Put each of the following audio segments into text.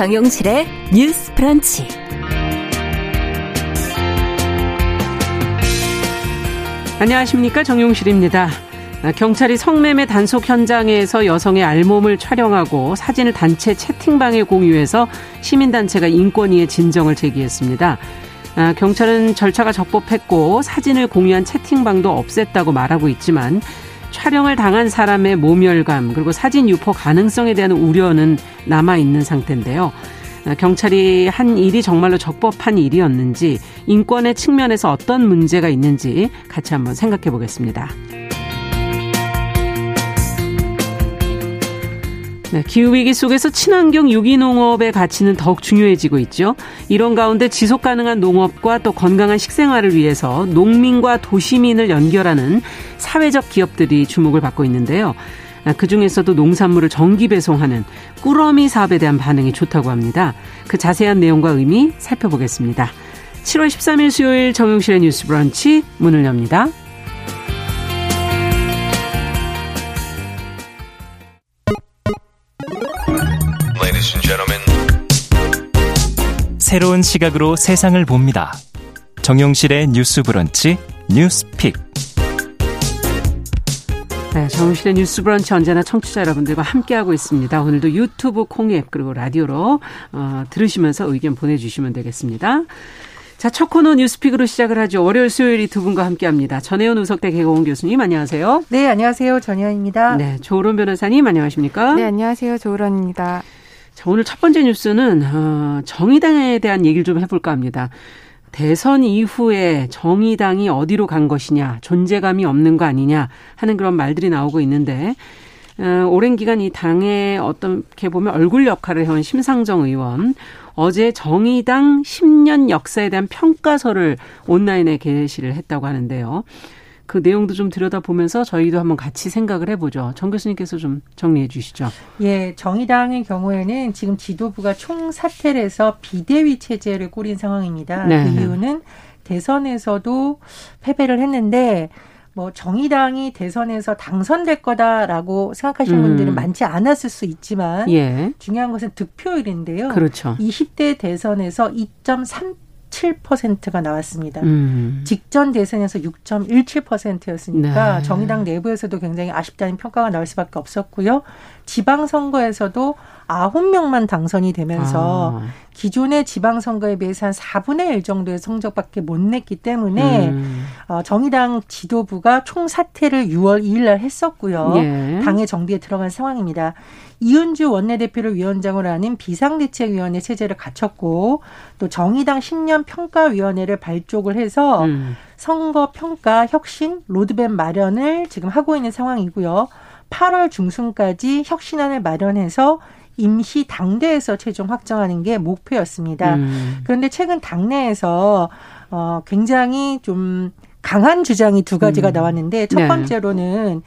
정용실의 뉴스 프런치. 안녕하십니까. 정용실입니다. 경찰이 성매매 단속 현장에서 여성의 알몸을 촬영하고 사진을 단체 채팅방에 공유해서 시민단체가 인권위에 진정을 제기했습니다. 아, 경찰은 절차가 적법했고 사진을 공유한 채팅방도 없앴다고 말하고 있지만 촬영을 당한 사람의 모멸감 그리고 사진 유포 가능성에 대한 우려는 남아 있는 상태인데요. 아, 경찰이 한 일이 정말로 적법한 일이었는지 인권의 측면에서 어떤 문제가 있는지 같이 한번 생각해 보겠습니다. 네, 기후위기 속에서 친환경 유기농업의 가치는 더욱 중요해지고 있죠. 이런 가운데 지속 가능한 농업과 또 건강한 식생활을 위해서 농민과 도시민을 연결하는 사회적 기업들이 주목을 받고 있는데요. 아, 그 중에서도 농산물을 정기 배송하는 꾸러미 사업에 대한 반응이 좋다고 합니다. 그 자세한 내용과 의미 살펴보겠습니다. 7월 13일 수요일 정용실의 뉴스 브런치 문을 엽니다. 새로운 시각으로 세상을 봅니다. 정용실의 뉴스 브런치 뉴스픽. 네, 정용실의 뉴스 브런치 언제나 청취자 여러분들과 함께하고 있습니다. 오늘도 유튜브 콩앱 그리고 라디오로 어, 들으시면서 의견 보내주시면 되겠습니다. 자, 첫 코너 뉴스픽으로 시작을 하죠. 월요일, 수요일이 두 분과 함께 합니다. 전혜원 우석대 개공원 교수님 안녕하세요. 네, 안녕하세요. 전혜원입니다. 네, 조론 변호사님 안녕하십니까? 네, 안녕하세요. 조론입니다. 자, 오늘 첫 번째 뉴스는 어, 정의당에 대한 얘기를 좀 해볼까 합니다. 대선 이후에 정의당이 어디로 간 것이냐, 존재감이 없는 거 아니냐 하는 그런 말들이 나오고 있는데 어, 오랜 기간 이 당에 어떻게 보면 얼굴 역할을 해온 심상정 의원 어제 정의당 10년 역사에 대한 평가서를 온라인에 게시를 했다고 하는데요. 그 내용도 좀 들여다보면서 저희도 한번 같이 생각을 해보죠. 정 교수님께서 좀 정리해 주시죠. 예, 정의당의 경우에는 지금 지도부가 총사퇴를 해서 비대위 체제를 꾸린 상황입니다. 네. 그 이유는 대선에서도 패배를 했는데 뭐 정의당이 대선에서 당선될 거다라고 생각하시는 음. 분들은 많지 않았을 수 있지만 예. 중요한 것은 득표율인데요. 그렇죠. 20대 대선에서 2.3 6.7%가 나왔습니다. 음. 직전 대선에서 6.17%였으니까 네. 정의당 내부에서도 굉장히 아쉽다는 평가가 나올 수밖에 없었고요. 지방선거에서도 9명만 당선이 되면서 아. 기존의 지방선거에 비해서 한 4분의 1 정도의 성적밖에 못 냈기 때문에 음. 어, 정의당 지도부가 총사퇴를 6월 2일 날 했었고요. 예. 당의 정비에 들어간 상황입니다. 이은주 원내대표를 위원장으로 하는 비상대책위원회 체제를 갖췄고 또 정의당 10년 평가위원회를 발족을 해서 음. 선거 평가 혁신 로드맵 마련을 지금 하고 있는 상황이고요. 8월 중순까지 혁신안을 마련해서 임시 당대에서 최종 확정하는 게 목표였습니다. 음. 그런데 최근 당내에서 어 굉장히 좀 강한 주장이 두 가지가 음. 나왔는데 첫 네. 번째로는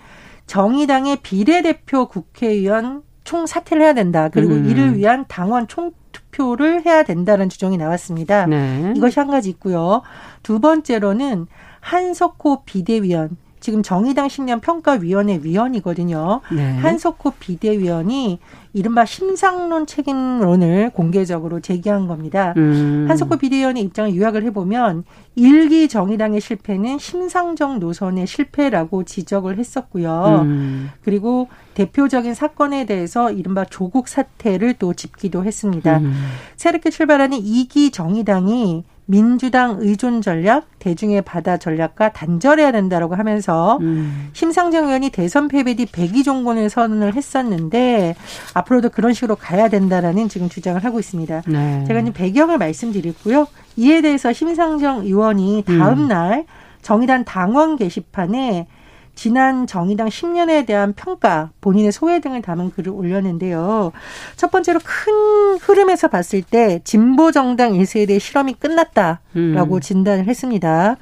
정의당의 비례대표 국회의원 총 사퇴를 해야 된다. 그리고 음. 이를 위한 당원 총 투표를 해야 된다는 주장이 나왔습니다. 네. 이것이 한 가지 있고요. 두 번째로는 한석호 비대위원 지금 정의당 신년 평가위원회 위원이거든요. 네. 한석호 비대위원이 이른바 심상론 책임론을 공개적으로 제기한 겁니다. 음. 한석호 비대위원의 입장을 요약을 해보면 일기 정의당의 실패는 심상정 노선의 실패라고 지적을 했었고요. 음. 그리고 대표적인 사건에 대해서 이른바 조국 사태를 또 짚기도 했습니다. 음. 새롭게 출발하는 이기 정의당이 민주당 의존 전략, 대중의 바다 전략과 단절해야 된다라고 하면서 음. 심상정 의원이 대선 패배 뒤 백의종군을 선언을 했었는데 앞으로도 그런 식으로 가야 된다라는 지금 주장을 하고 있습니다. 네. 제가 이제 배경을 말씀드렸고요. 이에 대해서 심상정 의원이 다음 음. 날 정의당 당원 게시판에 지난 정의당 10년에 대한 평가, 본인의 소회 등을 담은 글을 올렸는데요. 첫 번째로 큰 흐름에서 봤을 때 진보 정당 1세대의 실험이 끝났다라고 음. 진단을 했습니다.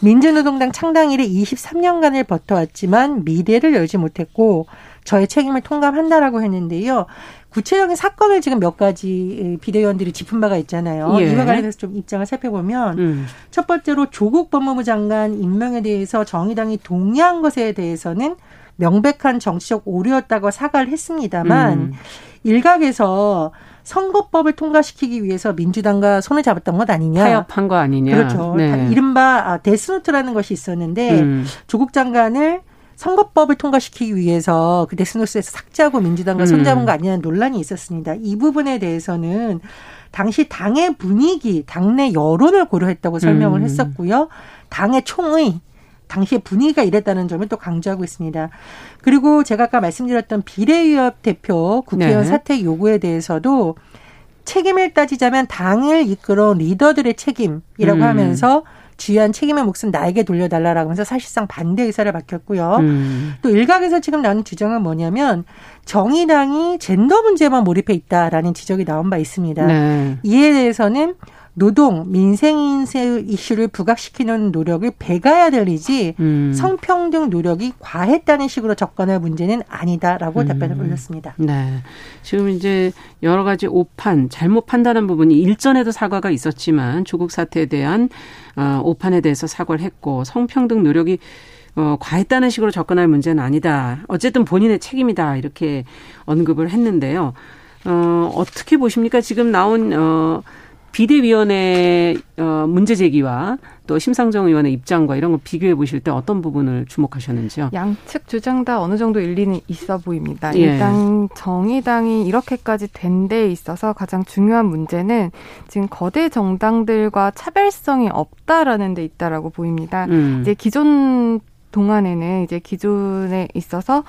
민주노동당 창당 이래 23년간을 버텨왔지만 미래를 열지 못했고 저의 책임을 통감한다라고 했는데요. 구체적인 사건을 지금 몇 가지 비대위원들이 짚은 바가 있잖아요. 예. 이와 관련해서 좀 입장을 살펴보면 음. 첫 번째로 조국 법무부 장관 임명에 대해서 정의당이 동의한 것에 대해서는 명백한 정치적 오류였다고 사과를 했습니다만 음. 일각에서 선거법을 통과시키기 위해서 민주당과 손을 잡았던 것 아니냐. 타협한 거 아니냐. 그렇죠. 네. 이른바 아, Death Note라는 것이 있었는데 음. 조국 장관을 선거법을 통과시키기 위해서 그 데스노트에서 삭제하고 민주당과 음. 손잡은 거 아니냐는 논란이 있었습니다. 이 부분에 대해서는 당시 당의 분위기, 당내 여론을 고려했다고 설명을 음. 했었고요. 당의 총의 당시의 분위기가 이랬다는 점을 또 강조하고 있습니다. 그리고 제가 아까 말씀드렸던 비례위원 대표 국회의원 네. 사퇴 요구에 대해서도 책임을 따지자면 당을 이끌어 리더들의 책임이라고 음. 하면서 주요한 책임의 몫은 나에게 돌려달라라고 하면서 사실상 반대 의사를 밝혔고요. 음. 또 일각에서 지금 나오는 주장은 뭐냐면 정의당이 젠더 문제만 몰입해 있다라는 지적이 나온 바 있습니다. 네. 이에 대해서는 노동, 민생 인세 이슈를 부각시키는 노력을 배가야 될 이지 음. 성평등 노력이 과했다는 식으로 접근할 문제는 아니다라고 음. 답변을 올렸습니다. 네. 지금 이제 여러 가지 오판, 잘못 판단한 부분이 일전에도 사과가 있었지만 조국 사태에 대한 어, 오판에 대해서 사과를 했고 성평등 노력이 어, 과했다는 식으로 접근할 문제는 아니다. 어쨌든 본인의 책임이다. 이렇게 언급을 했는데요. 어, 어떻게 보십니까? 지금 나온, 어, 비대위원회 어, 문제 제기와 또 심상정 의원의 입장과 이런 걸 비교해 보실 때 어떤 부분을 주목하셨는지요? 양측 주장 다 어느 정도 일리는 있어 보입니다. 예. 일단 정의당이 이렇게까지 된 데 있어서 가장 중요한 문제는 지금 거대 정당들과 차별성이 없다라는 데 있다라고 보입니다. 음. 이제 기존 동안에는 이제 기존에 있어서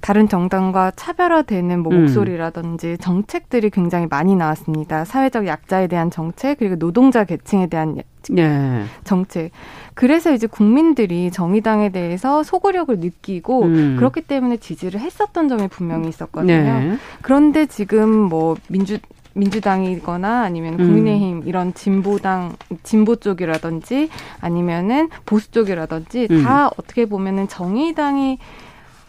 다른 정당과 차별화되는 뭐 음. 목소리라든지 정책들이 굉장히 많이 나왔습니다. 사회적 약자에 대한 정책 그리고 노동자 계층에 대한 예. 정책. 그래서 이제 국민들이 정의당에 대해서 소구력을 느끼고 음. 그렇기 때문에 지지를 했었던 점이 분명히 있었거든요. 네. 그런데 지금 뭐 민주 민주당이거나 아니면 음. 국민의힘 음. 이런 진보당 진보 쪽이라든지 아니면은 보수 쪽이라든지 음. 다 어떻게 보면은 정의당이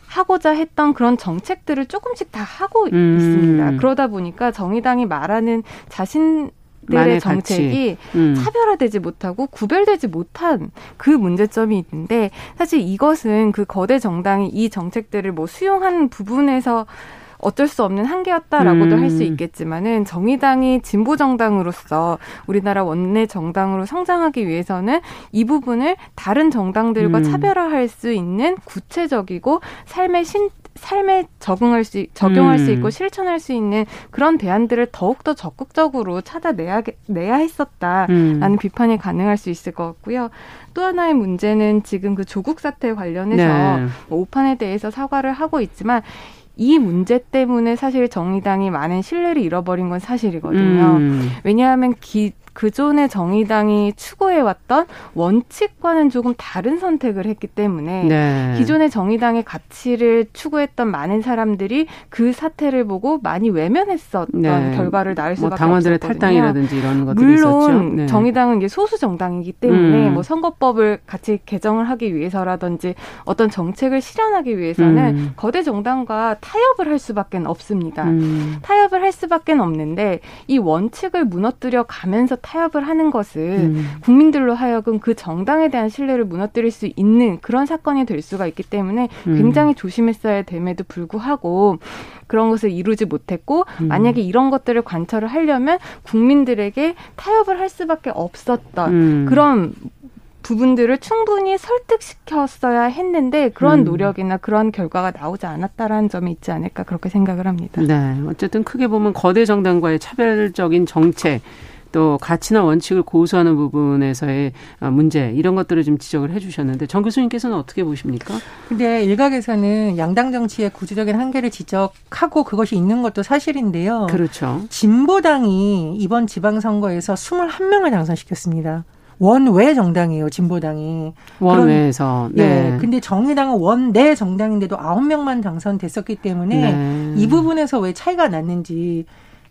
하고자 했던 그런 정책들을 조금씩 다 하고 음. 있습니다. 그러다 보니까 정의당이 말하는 자신 들의 정책이 음. 차별화되지 못하고 구별되지 못한 그 문제점이 있는데 사실 이것은 그 거대 정당이 이 정책들을 뭐 수용한 부분에서 어쩔 수 없는 한계였다라고도 음. 할수 있겠지만은 정의당이 진보 정당으로서 우리나라 원내 정당으로 성장하기 위해서는 이 부분을 다른 정당들과 음. 차별화할 수 있는 구체적이고 삶의 신 삶에 적응할 수 적용할 음. 수 있고 실천할 수 있는 그런 대안들을 더욱 더 적극적으로 찾아내야 내야 했었다라는 음. 비판이 가능할 수 있을 것 같고요. 또 하나의 문제는 지금 그 조국 사태 관련해서 네. 뭐 오판에 대해서 사과를 하고 있지만 이 문제 때문에 사실 정의당이 많은 신뢰를 잃어버린 건 사실이거든요. 음. 왜냐하면 기, 그존의 정의당이 추구해왔던 원칙과는 조금 다른 선택을 했기 때문에 네. 기존의 정의당의 가치를 추구했던 많은 사람들이 그 사태를 보고 많이 외면했었던 네. 결과를 낳을 뭐 수밖에 뭐 당원들의 없었거든요. 탈당이라든지 이런 것들이 물론 있었죠. 네. 정의당은 이게 소수 정당이기 때문에 음. 뭐 선거법을 같이 개정을 하기 위해서라든지 어떤 정책을 실현하기 위해서는 음. 거대 정당과 타협을 할 수밖에 없습니다. 음. 타협을 할 수밖에 없는데 이 원칙을 무너뜨려 가면서 타협을 하는 것은 음. 국민들로 하여금 그 정당에 대한 신뢰를 무너뜨릴 수 있는 그런 사건이 될 수가 있기 때문에 음. 굉장히 조심했어야 됨에도 불구하고 그런 것을 이루지 못했고 음. 만약에 이런 것들을 관철을 하려면 국민들에게 타협을 할 수밖에 없었던 음. 그런 부분들을 충분히 설득시켰어야 했는데 그런 음. 노력이나 그런 결과가 나오지 않았다라는 점이 있지 않을까 그렇게 생각을 합니다. 네. 어쨌든 크게 보면 거대 정당과의 차별적인 정책 또 가치나 원칙을 고수하는 부분에서의 어, 문제 이런 것들을 좀 지적을 해주셨는데 정 교수님께서는 어떻게 보십니까? 근데 일각에서는 양당 정치의 구조적인 한계를 지적하고 그것이 있는 것도 사실인데요. 그렇죠. 진보당이 이번 지방선거에서 21명을 당선시켰습니다. 원외 정당이에요, 진보당이. 원외에서. 네. 네. 근데 정의당은 원내 정당인데도 아홉 명만 당선됐었기 때문에 네. 이 부분에서 왜 차이가 났는지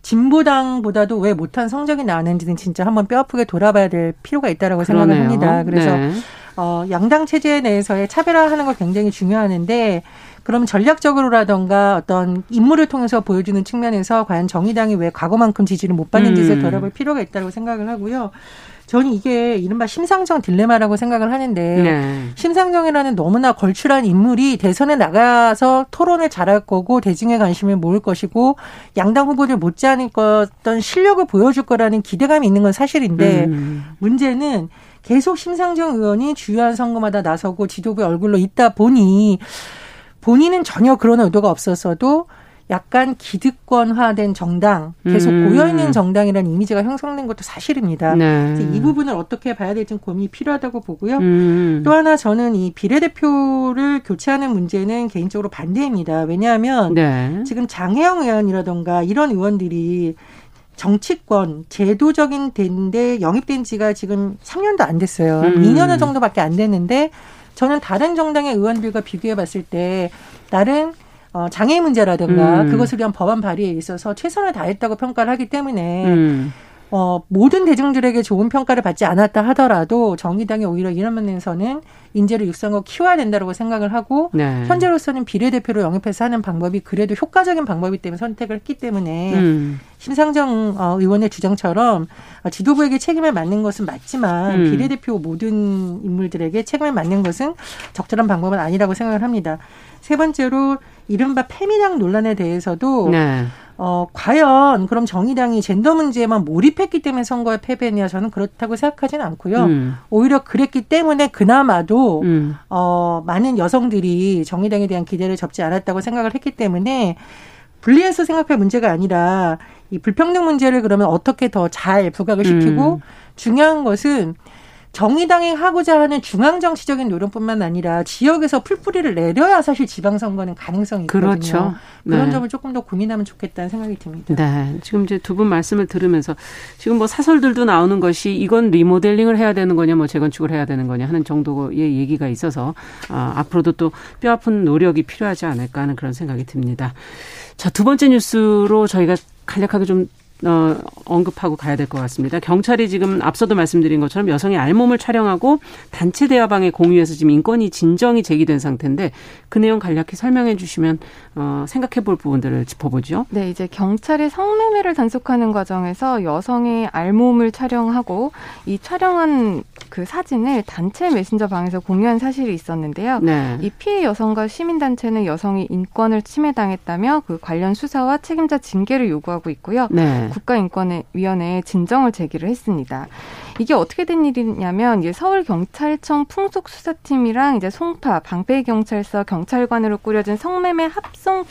진보당보다도 왜 못한 성적이 나왔는지는 진짜 한번 뼈아프게 돌아봐야 될 필요가 있다라고 그러네요. 생각을 합니다. 그래서 네. 어, 양당 체제 내에서의 차별화하는 걸 굉장히 중요하는데 그럼 전략적으로라던가 어떤 임무를 통해서 보여주는 측면에서 과연 정의당이 왜 과거만큼 지지를 못 받는지를 음. 돌아볼 필요가 있다고 생각을 하고요. 저는 이게 이른바 심상정 딜레마라고 생각을 하는데 네. 심상정이라는 너무나 걸출한 인물이 대선에 나가서 토론을 잘할 거고 대중의 관심을 모을 것이고 양당 후보들 못지않은 어떤 실력을 보여줄 거라는 기대감이 있는 건 사실인데 음. 문제는 계속 심상정 의원이 주요한 선거마다 나서고 지도부의 얼굴로 있다 보니 본인은 전혀 그런 의도가 없었어도 약간 기득권화된 정당, 계속 음. 고여있는 정당이라는 이미지가 형성된 것도 사실입니다. 네. 이 부분을 어떻게 봐야 될지 고민이 필요하다고 보고요. 음. 또 하나 저는 이 비례대표를 교체하는 문제는 개인적으로 반대입니다. 왜냐하면 네. 지금 장혜영 의원이라던가 이런 의원들이 정치권 제도적인 데인데 영입된 지가 지금 3년도 안 됐어요. 음. 2년 정도밖에 안 됐는데 저는 다른 정당의 의원들과 비교해 봤을 때 나름 어, 장애 문제라든가 음. 그것을 위한 법안 발의에 있어서 최선을 다했다고 평가를 하기 때문에 음. 어, 모든 대중들에게 좋은 평가를 받지 않았다 하더라도 정의당이 오히려 이런 면에서는 인재를 육성하고 키워야 된다고 생각을 하고 네. 현재로서는 비례대표로 영입해서 하는 방법이 그래도 효과적인 방법이기 때문에 선택을 했기 때문에 음. 심상정 어, 의원의 주장처럼 지도부에게 책임을 맡는 것은 맞지만 음. 비례대표 모든 인물들에게 책임을 맡는 것은 적절한 방법은 아니라고 생각을 합니다. 세 번째로 이른바 페미당 논란에 대해서도 네. 어, 과연 그럼 정의당이 젠더 문제에만 몰입했기 때문에 선거에 패배냐 저는 그렇다고 생각하지는 않고요. 음. 오히려 그랬기 때문에 그나마도 음. 어, 많은 여성들이 정의당에 대한 기대를 접지 않았다고 생각을 했기 때문에 분리해서 생각할 문제가 아니라 이 불평등 문제를 그러면 어떻게 더 잘 부각을 시키고 음. 중요한 것은 정의당이 하고자 하는 중앙 정치적인 노력뿐만 아니라 지역에서 풀뿌리를 내려야 사실 지방선거는 가능성이 있거든요. 그렇죠. 그런 네. 점을 조금 더 고민하면 좋겠다는 생각이 듭니다. 네. 지금 이제 두 분 말씀을 들으면서 지금 뭐 사설들도 나오는 것이 이건 리모델링을 해야 되는 거냐 뭐 재건축을 해야 되는 거냐 하는 정도의 얘기가 있어서 아, 앞으로도 또 뼈아픈 노력이 필요하지 않을까 하는 그런 생각이 듭니다. 자, 두 번째 뉴스로 저희가 간략하게 좀 어, 언급하고 가야 될 것 같습니다. 경찰이 지금 앞서도 말씀드린 것처럼 여성의 알몸을 촬영하고 단체 대화방에 공유해서 지금 인권이 진정이 제기된 상태인데 그 내용 간략히 설명해 주시면 어, 생각해 볼 부분들을 짚어보죠. 네, 이제 경찰이 성매매를 단속하는 과정에서 여성의 알몸을 촬영하고 이 촬영한 그 사진을 단체 메신저 방에서 공유한 사실이 있었는데요. 네. 이 피해 여성과 시민단체는 여성이 인권을 침해당했다며 그 관련 수사와 책임자 징계를 요구하고 있고요. 네. 국가인권위원회에 진정을 제기를 했습니다. 이게 어떻게 된 일이냐면 이제 서울 경찰청 풍속 수사팀이랑 이제 송파 방배 경찰서 경찰관으로 꾸려진 성매매 합성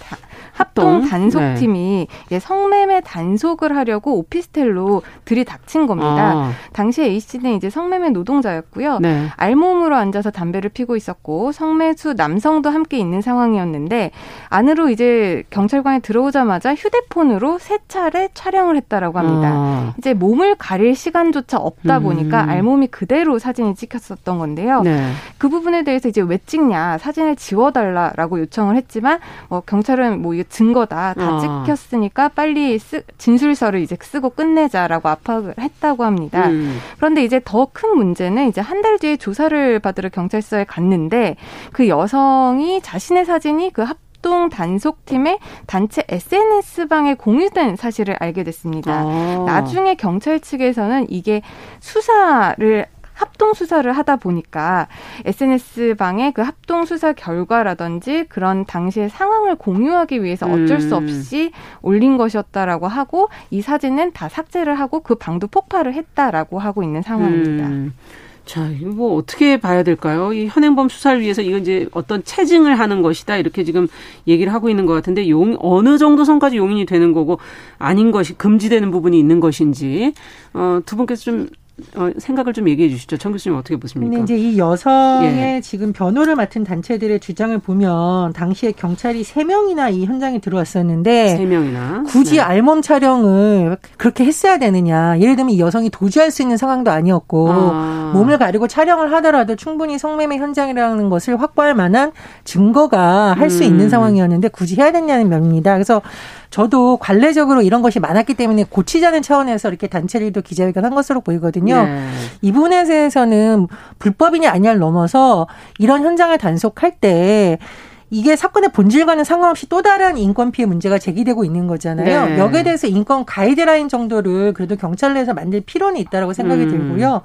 합동 단속팀이 네. 성매매 단속을 하려고 오피스텔로 들이닥친 겁니다. 아. 당시 A 씨는 이제 성매매 노동자였고요. 네. 알몸으로 앉아서 담배를 피고 있었고 성매수 남성도 함께 있는 상황이었는데 안으로 이제 경찰관에 들어오자마자 휴대폰으로 세 차례 촬영을 했다라고 합니다. 아. 이제 몸을 가릴 시간조차 없다 보니까 음. 알몸이 그대로 사진이 찍혔었던 건데요. 네. 그 부분에 대해서 이제 왜 찍냐 사진을 지워달라라고 요청을 했지만 뭐 경찰은 뭐 이게 증거다 다 어. 찍혔으니까 빨리 쓰, 진술서를 이제 쓰고 끝내자라고 압박을 했다고 합니다. 음. 그런데 이제 더 큰 문제는 이제 한 달 뒤에 조사를 받으러 경찰서에 갔는데 그 여성이 자신의 사진이 그 합, 합동 단속팀의 단체 SNS방에 공유된 사실을 알게 됐습니다. 아. 나중에 경찰 측에서는 이게 수사를 합동 수사를 하다 보니까 SNS 방에 그 합동 수사 결과라든지 그런 당시의 상황을 공유하기 위해서 어쩔 수 음. 없이 올린 것이었다라고 하고 이 사진은 다 삭제를 하고 그 방도 폭발을 했다라고 하고 있는 상황입니다. 음. 자, 뭐 어떻게 봐야 될까요? 이 현행범 수사를 위해서 이건 이제 어떤 체증을 하는 것이다. 이렇게 지금 얘기를 하고 있는 것 같은데 용, 어느 정도 선까지 용인이 되는 거고 아닌 것이 금지되는 부분이 있는 것인지 어, 두 분께서 좀 어, 생각을 좀 얘기해 주시죠. 정 교수님 어떻게 보십니까? 근데 이제 이 여성의 예. 지금 변호를 맡은 단체들의 주장을 보면 당시에 경찰이 세명이나이 현장에 들어왔었는데 세명이나 굳이 네. 알몸 촬영을 그렇게 했어야 되느냐. 예를 들면 이 여성이 도주할 수 있는 상황도 아니었고 아. 몸을 가리고 촬영을 하더라도 충분히 성매매 현장이라는 것을 확보할 만한 증거가 할수 음. 있는 상황이었는데 굳이 해야 되냐는 면입니다. 그래서 저도 관례적으로 이런 것이 많았기 때문에 고치자는 차원에서 이렇게 단체들도 기자회견한 것으로 보이거든요. 네. 이 부분에 대해서는 불법이냐 아니냐를 넘어서 이런 현장을 단속할 때 이게 사건의 본질과는 상관없이 또 다른 인권 피해 문제가 제기되고 있는 거잖아요. 네. 여기에 대해서 인권 가이드라인 정도를 그래도 경찰 내에서 만들 필요는 있다라고 생각이 음. 들고요.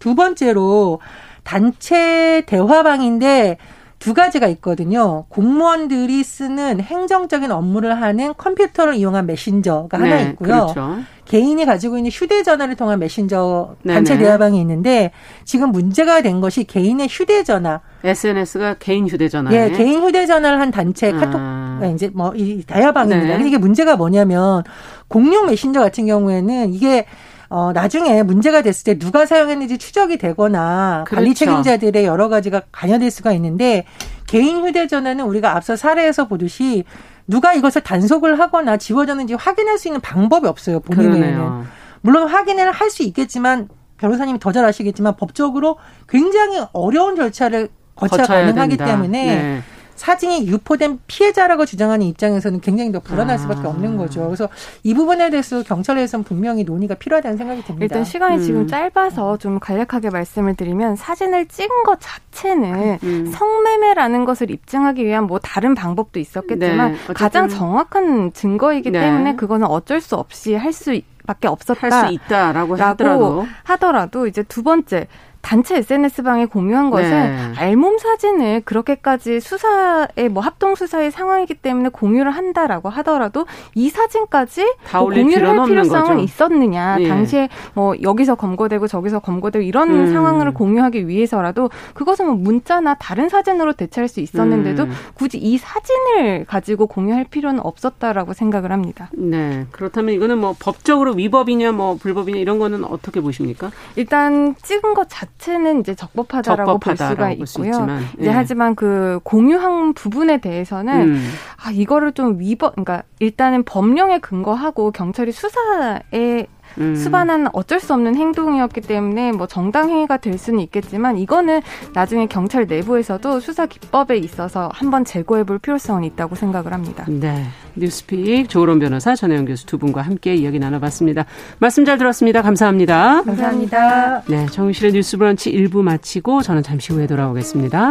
두 번째로 단체 대화방인데 두 가지가 있거든요. 공무원들이 쓰는 행정적인 업무를 하는 컴퓨터를 이용한 메신저가 네, 하나 있고요. 그렇죠. 개인이 가지고 있는 휴대전화를 통한 메신저 단체 네네. 대화방이 있는데 지금 문제가 된 것이 개인의 휴대전화. SNS가 개인 휴대전화. 예, 개인 휴대전화를 한 단체 카톡 아. 이제 뭐 이 대화방입니다. 네. 이게 문제가 뭐냐면 공용 메신저 같은 경우에는 이게 어, 나중에 문제가 됐을 때 누가 사용했는지 추적이 되거나 그렇죠. 관리 책임자들의 여러 가지가 관여될 수가 있는데 개인 휴대전화는 우리가 앞서 사례에서 보듯이 누가 이것을 단속을 하거나 지워졌는지 확인할 수 있는 방법이 없어요. 본인에는. 물론 확인을 할 수 있겠지만 변호사님이 더 잘 아시겠지만 법적으로 굉장히 어려운 절차를 거쳐야 가능하기 된다. 때문에 네. 사진이 유포된 피해자라고 주장하는 입장에서는 굉장히 더 불안할 수밖에 아. 없는 거죠. 그래서 이 부분에 대해서 경찰에서는 분명히 논의가 필요하다는 생각이 듭니다. 일단 시간이 음. 지금 짧아서 좀 간략하게 말씀을 드리면 사진을 찍은 것 자체는 음. 성매매라는 것을 입증하기 위한 뭐 다른 방법도 있었겠지만 네. 가장 정확한 증거이기 네. 때문에 그거는 어쩔 수 없이 할수 밖에 없었다. 할 수 있다라고 하더라도 하더라도 이제 두 번째 단체 SNS방에 공유한 것은 네. 알몸 사진을 그렇게까지 수사에 뭐 합동 수사의 상황이기 때문에 공유를 한다라고 하더라도 이 사진까지 뭐 공유를 할 필요성은 있었느냐. 네. 당시에 뭐 여기서 검거되고 저기서 검거되고 이런 음. 상황을 공유하기 위해서라도 그것은 뭐 문자나 다른 사진으로 대체할 수 있었는데도 음. 굳이 이 사진을 가지고 공유할 필요는 없었다라고 생각을 합니다. 네. 그렇다면 이거는 뭐 법적으로 위법이냐 뭐 불법이냐 이런 거는 어떻게 보십니까? 일단 찍은 것 자체 자체는 이제 적법하다라고 볼 수가 있고요. 예. 하지만 그 공유한 부분에 대해서는 음. 아 이거를 좀 위법 그러니까 일단은 법령에 근거하고 경찰이 수사에 음. 수반한 어쩔 수 없는 행동이었기 때문에 뭐 정당 행위가 될 수는 있겠지만 이거는 나중에 경찰 내부에서도 수사 기법에 있어서 한번 재고해 볼 필요성은 있다고 생각을 합니다. 네. 뉴스픽 조으론 변호사 전혜영 교수 두 분과 함께 이야기 나눠봤습니다. 말씀 잘 들었습니다. 감사합니다. 감사합니다. 네. 정실의 뉴스 브런치 1부 마치고 저는 잠시 후에 돌아오겠습니다.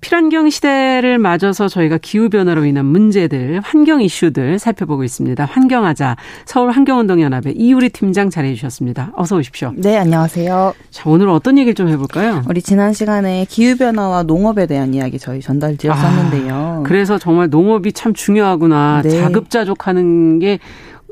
필환경 시대를 맞아서 저희가 기후변화로 인한 문제들, 환경 이슈들 살펴보고 있습니다. 환경하자 서울환경운동연합의 이우리 팀장 자리해 주셨습니다. 어서 오십시오. 네, 안녕하세요. 자, 오늘 어떤 얘기를 좀 해볼까요? 우리 지난 시간에 기후변화와 농업에 대한 이야기 저희 전달 드렸었는데요. 아, 그래서 정말 농업이 참 중요하구나. 네. 자급자족하는 게